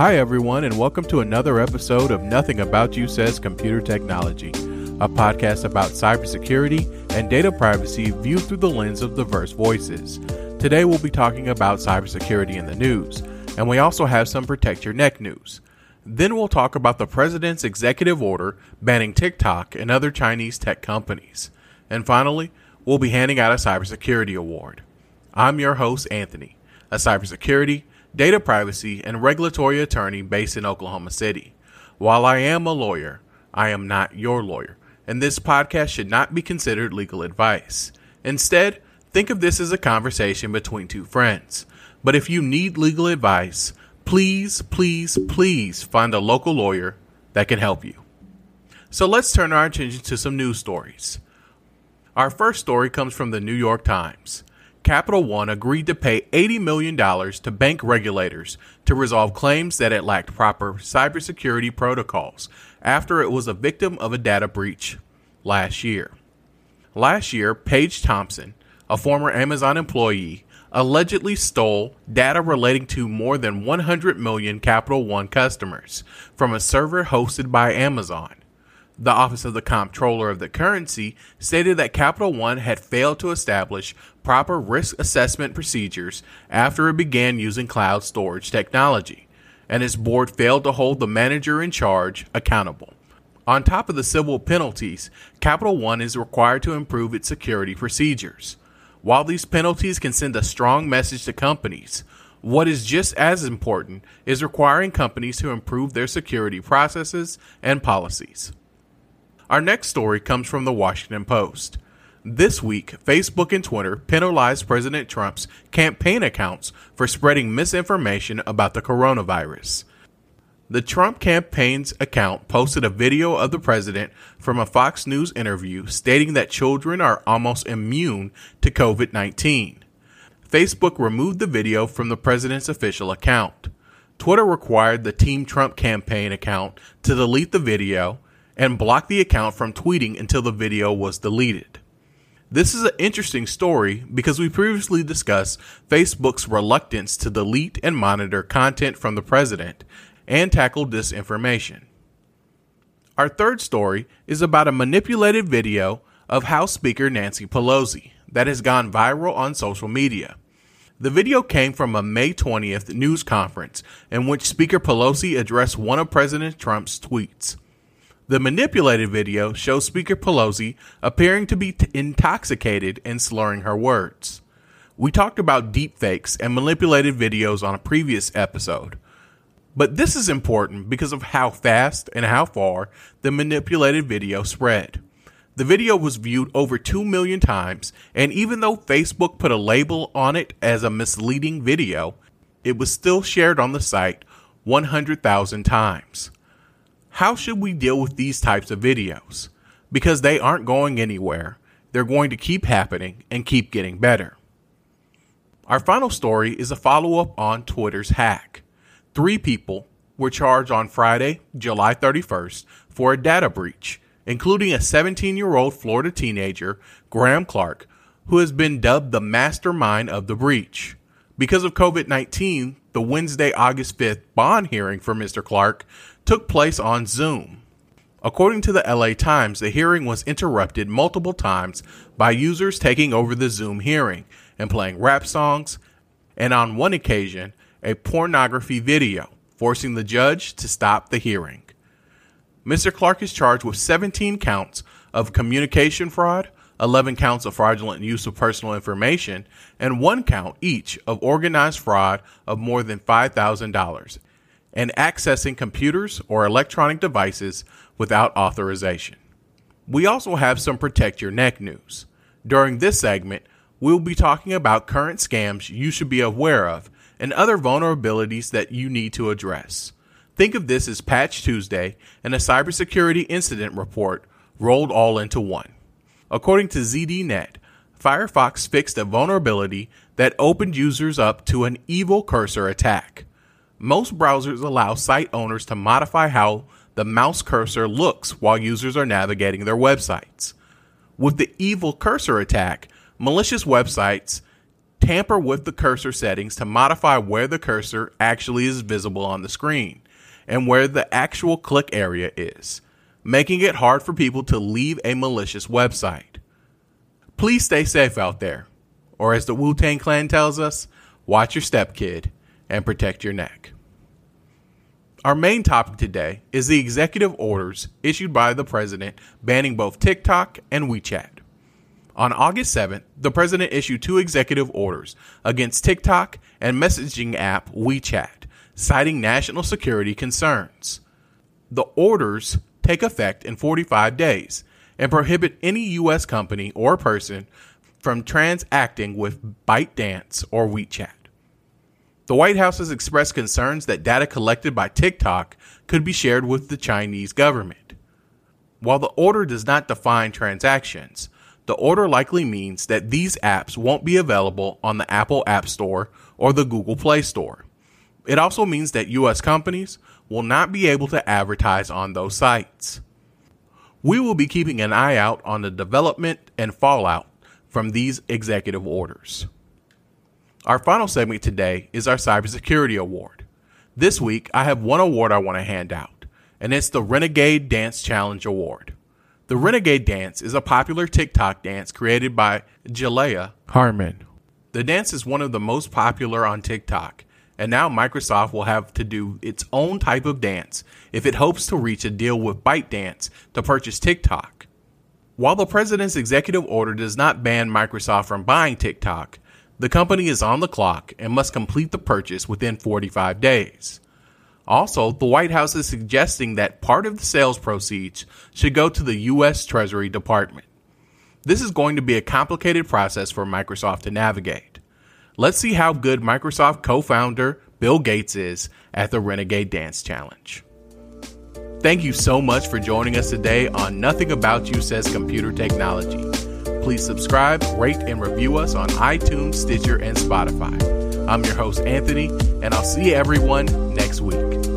Hi, everyone, and welcome to another episode of Nothing About You Says Computer Technology, a podcast about cybersecurity and data privacy viewed through the lens of diverse voices. Today, we'll be talking about cybersecurity in the news, and we also have some Protect Your Neck news. Then we'll talk about the president's executive order banning TikTok and other Chinese tech companies. And finally, we'll be handing out a cybersecurity award. I'm your host, Anthony, a cybersecurity, data privacy, and regulatory attorney based in Oklahoma City. While I am a lawyer, I am not your lawyer, and this podcast should not be considered legal advice. Instead, think of this as a conversation between two friends. But if you need legal advice, please, please, please find a local lawyer that can help you. So let's turn our attention to some news stories. Our first story comes from the New York Times. Capital One agreed to pay $80 million to bank regulators to resolve claims that it lacked proper cybersecurity protocols after it was a victim of a data breach last year. Last year, Paige Thompson, a former Amazon employee, allegedly stole data relating to more than 100 million Capital One customers from a server hosted by Amazon. The Office of the Comptroller of the Currency stated that Capital One had failed to establish proper risk assessment procedures after it began using cloud storage technology, and its board failed to hold the manager in charge accountable. On top of the civil penalties, Capital One is required to improve its security procedures. While these penalties can send a strong message to companies, what is just as important is requiring companies to improve their security processes and policies. Our next story comes from the Washington Post. This week, Facebook and Twitter penalized President Trump's campaign accounts for spreading misinformation about the coronavirus. The Trump campaign's account posted a video of the president from a Fox News interview stating that children are almost immune to COVID 19. Facebook removed the video from the president's official account. Twitter required the Team Trump campaign account to delete the video and blocked the account from tweeting until the video was deleted. This is an interesting story because we previously discussed Facebook's reluctance to delete and monitor content from the president and tackle disinformation. Our third story is about a manipulated video of House Speaker Nancy Pelosi that has gone viral on social media. The video came from a May 20th news conference in which Speaker Pelosi addressed one of President Trump's tweets. The manipulated video shows Speaker Pelosi appearing to be t- intoxicated and slurring her words. We talked about deepfakes and manipulated videos on a previous episode. But this is important because of how fast and how far the manipulated video spread. The video was viewed over 2 million times, and even though Facebook put a label on it as a misleading video, it was still shared on the site 100,000 times. How should we deal with these types of videos? Because they aren't going anywhere. They're going to keep happening and keep getting better. Our final story is a follow up on Twitter's hack. Three people were charged on Friday, July 31st, for a data breach, including a 17 year old Florida teenager, Graham Clark, who has been dubbed the mastermind of the breach. Because of COVID 19, the Wednesday, August 5th bond hearing for Mr. Clark took place on Zoom. According to the LA Times, the hearing was interrupted multiple times by users taking over the Zoom hearing and playing rap songs, and on one occasion, a pornography video, forcing the judge to stop the hearing. Mr. Clark is charged with 17 counts of communication fraud, 11 counts of fraudulent use of personal information, and one count each of organized fraud of more than $5,000 and accessing computers or electronic devices without authorization. We also have some Protect Your Neck news. During this segment, we'll be talking about current scams you should be aware of and other vulnerabilities that you need to address. Think of this as Patch Tuesday and a cybersecurity incident report rolled all into one. According to ZDNet, Firefox fixed a vulnerability that opened users up to an evil cursor attack. Most browsers allow site owners to modify how the mouse cursor looks while users are navigating their websites. With the evil cursor attack, malicious websites tamper with the cursor settings to modify where the cursor actually is visible on the screen and where the actual click area is, making it hard for people to leave a malicious website. Please stay safe out there, or as the Wu Tang Clan tells us, watch your step, kid, and protect your neck. Our main topic today is the executive orders issued by the president banning both TikTok and WeChat. On August 7th, the president issued two executive orders against TikTok and messaging app WeChat, citing national security concerns. The orders take effect in 45 days and prohibit any U.S. company or person from transacting with ByteDance or WeChat. The White House has expressed concerns that data collected by TikTok could be shared with the Chinese government. While the order does not define transactions, the order likely means that these apps won't be available on the Apple App Store or the Google Play Store. It also means that U.S. companies will not be able to advertise on those sites. We will be keeping an eye out on the development and fallout from these executive orders. Our final segment today is our Cybersecurity Award. This week, I have one award I want to hand out, and it's the Renegade Dance Challenge Award. The Renegade Dance is a popular TikTok dance created by Jalaiah Harmon. The dance is one of the most popular on TikTok, and now Microsoft will have to do its own type of dance if it hopes to reach a deal with ByteDance to purchase TikTok. While the president's executive order does not ban Microsoft from buying TikTok, the company is on the clock and must complete the purchase within 45 days. Also, the White House is suggesting that part of the sales proceeds should go to the U.S. Treasury Department. This is going to be a complicated process for Microsoft to navigate. Let's see how good Microsoft co founder Bill Gates is at the Renegade Dance Challenge. Thank you so much for joining us today on Nothing About You Says Computer Technology. Please subscribe, rate, and review us on iTunes, Stitcher, and Spotify. I'm your host, Anthony, and I'll see everyone next week.